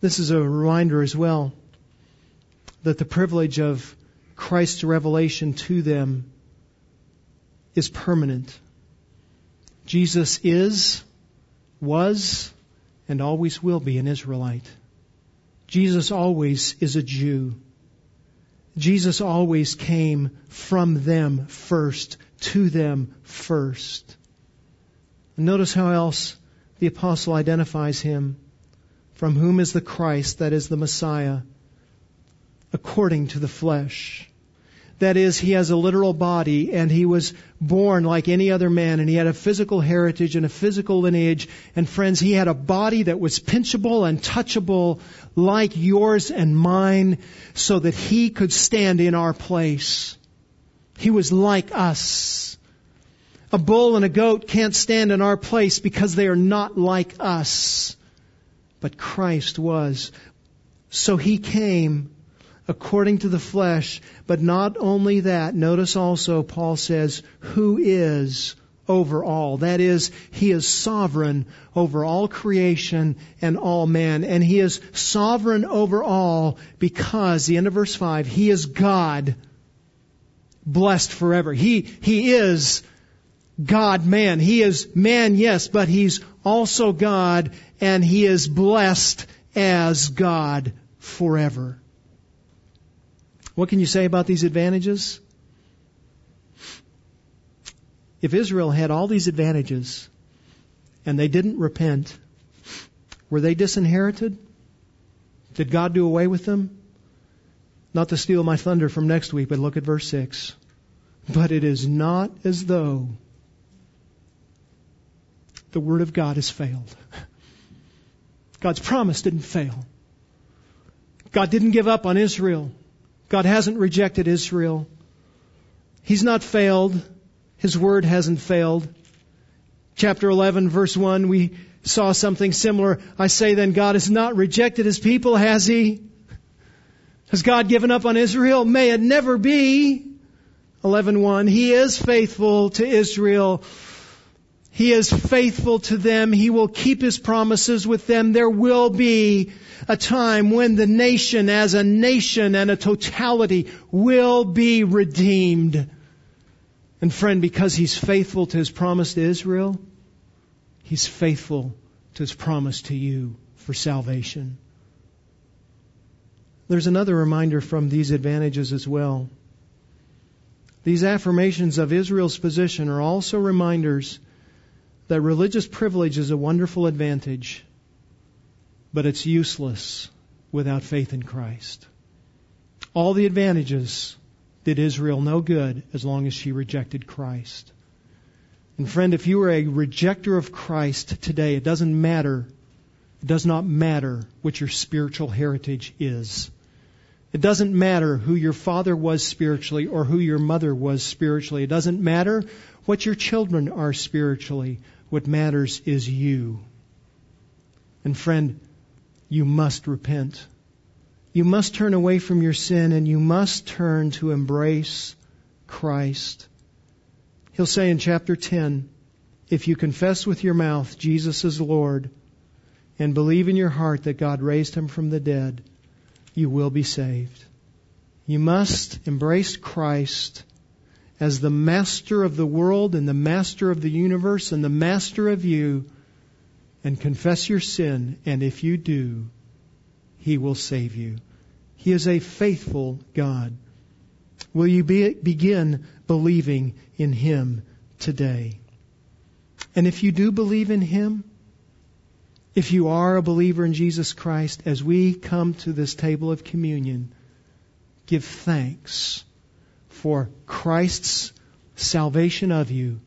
This is a reminder as well that the privilege of Christ's revelation to them is permanent. Jesus is, was, and always will be an Israelite. Jesus always is a Jew. Jesus always came from them first, to them first. Notice how else the apostle identifies him. From whom is the Christ, that is the Messiah, according to the flesh. That is, he has a literal body and he was born like any other man and he had a physical heritage and a physical lineage. And friends, he had a body that was pinchable and touchable like yours and mine so that he could stand in our place. He was like us. A bull and a goat can't stand in our place because they are not like us. But Christ was. So he came according to the flesh. But not only that, notice also Paul says, who is over all. That is, he is sovereign over all creation and all men. And he is sovereign over all because, the end of verse 5, he is God, blessed forever. He, he is God man. He is man, yes, but he's also God and he is blessed as God forever. What can you say about these advantages? If Israel had all these advantages and they didn't repent, were they disinherited? Did God do away with them? Not to steal my thunder from next week, but look at verse 6. But it is not as though the Word of God has failed. God's promise didn't fail. God didn't give up on Israel. God hasn't rejected Israel. He's not failed. His word hasn't failed. Chapter 11 verse 1, we saw something similar. I say then God has not rejected his people, has he? Has God given up on Israel? May it never be. 11.1, He is faithful to Israel. He is faithful to them. He will keep His promises with them. There will be a time when the nation as a nation and a totality will be redeemed. And friend, because he's faithful to his promise to Israel, he's faithful to his promise to you for salvation. There's another reminder from these advantages as well. These affirmations of Israel's position are also reminders that religious privilege is a wonderful advantage but it's useless without faith in Christ. All the advantages did Israel no good as long as she rejected Christ. And friend, if you are a rejecter of Christ today, it doesn't matter. It does not matter what your spiritual heritage is. It doesn't matter who your father was spiritually or who your mother was spiritually. It doesn't matter what your children are spiritually. What matters is you. And friend, you must repent. You must turn away from your sin and you must turn to embrace Christ. He'll say in chapter 10, if you confess with your mouth Jesus is Lord and believe in your heart that God raised him from the dead, you will be saved. You must embrace Christ as the master of the world and the master of the universe and the master of you and confess your sin, and if you do, He will save you. He is a faithful God. Will you be, begin believing in Him today? And if you do believe in Him, if you are a believer in Jesus Christ, as we come to this table of communion, give thanks for Christ's salvation of you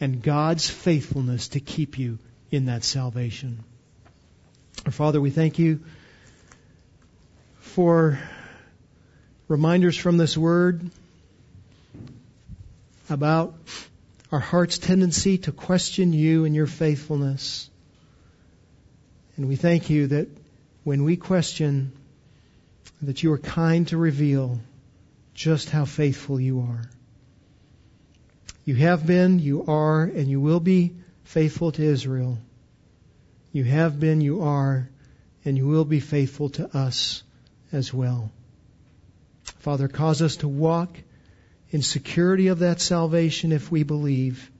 and God's faithfulness to keep you in that salvation. Our Father, we thank you for reminders from this word about our heart's tendency to question you and your faithfulness. And we thank you that when we question, that you are kind to reveal just how faithful you are. You have been, you are, and you will be faithful to Israel. You have been, you are, and you will be faithful to us as well. Father, cause us to walk in security of that salvation if we believe.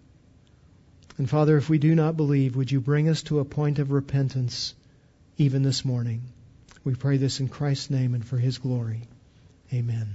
And Father, if we do not believe, would you bring us to a point of repentance even this morning? We pray this in Christ's name and for his glory. Amen.